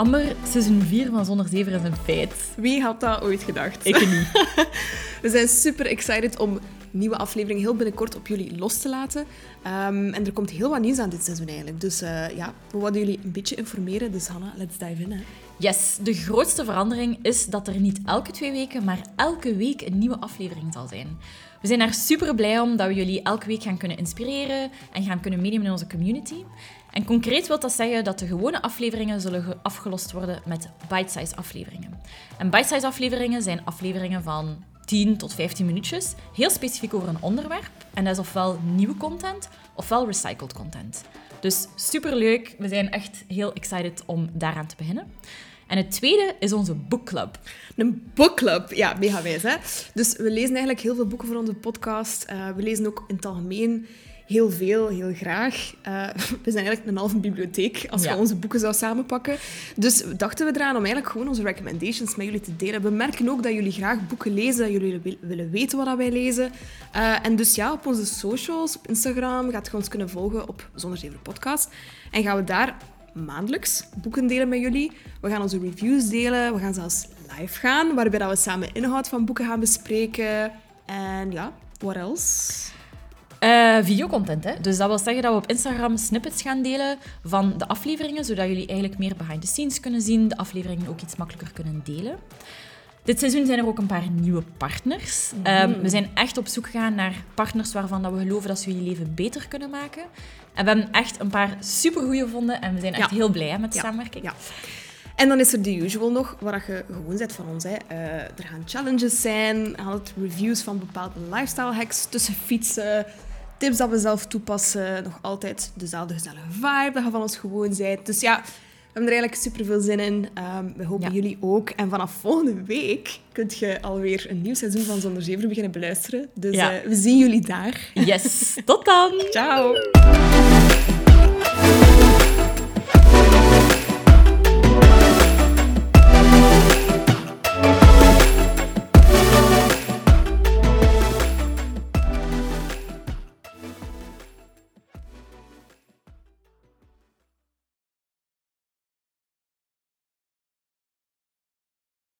Amber, seizoen 4 van Zonder Zever is een feit. Wie had dat ooit gedacht? Ik niet. We zijn super excited om nieuwe aflevering heel binnenkort op jullie los te laten. Ehm, en er komt heel wat nieuws aan dit seizoen eigenlijk. Dus uh, ja, we wilden jullie een beetje informeren. Dus Hanna, let's dive in. Hè. Yes, de grootste verandering is dat er niet elke twee weken, maar elke week een nieuwe aflevering zal zijn. We zijn daar super blij om dat we jullie elke week gaan kunnen inspireren en gaan kunnen meenemen in onze community. En concreet wil dat zeggen dat de gewone afleveringen zullen afgelost worden met bite-size afleveringen. En bite-size afleveringen zijn afleveringen van 10 tot 15 minuutjes, heel specifiek over een onderwerp. En dat is ofwel nieuwe content, ofwel recycled content. Dus superleuk, we zijn echt heel excited om daaraan te beginnen. En het tweede is onze boekclub. Een boekclub, ja, mega wijs hè. Dus we lezen eigenlijk heel veel boeken voor onze podcast. Uh, we lezen ook in het algemeen heel veel, heel graag. Uh, we zijn eigenlijk een halve bibliotheek als we onze boeken zouden samenpakken. Dus dachten we eraan om eigenlijk gewoon onze recommendations met jullie te delen. We merken ook dat jullie graag boeken lezen, jullie willen weten wat wij lezen. Uh, en dus ja, op onze socials, op Instagram, gaat je ons kunnen volgen op Zonder Zeven Podcast. En gaan we daar maandelijks boeken delen met jullie. We gaan onze reviews delen. We gaan zelfs live gaan, waarbij dat we samen inhoud van boeken gaan bespreken. En ja, what else? Uh, videocontent, hè. Dus dat wil zeggen dat we op Instagram snippets gaan delen van de afleveringen, zodat jullie eigenlijk meer behind the scenes kunnen zien, de afleveringen ook iets makkelijker kunnen delen. Dit seizoen zijn er ook een paar nieuwe partners. Mhm. Ehm, we zijn echt op zoek gegaan naar partners waarvan dat we geloven dat ze jullie leven beter kunnen maken. En we hebben echt een paar supergoeie gevonden en we zijn echt heel blij met de samenwerking. Ja. En dan is er de usual nog, waar je gewoon zet van ons. Hè. Uh, er gaan challenges zijn, altijd reviews van bepaalde lifestyle hacks tussen fietsen, tips dat we zelf toepassen. Nog altijd dezelfde gezellige vibe dat je van ons gewoon bent. Dus ja, we hebben er eigenlijk super veel zin in. Ehm, we hopen jullie ook. En vanaf volgende week kunt je alweer een nieuw seizoen van Zonder Zeven beginnen beluisteren. Dus eh, we zien jullie daar. Yes, tot dan. Ciao.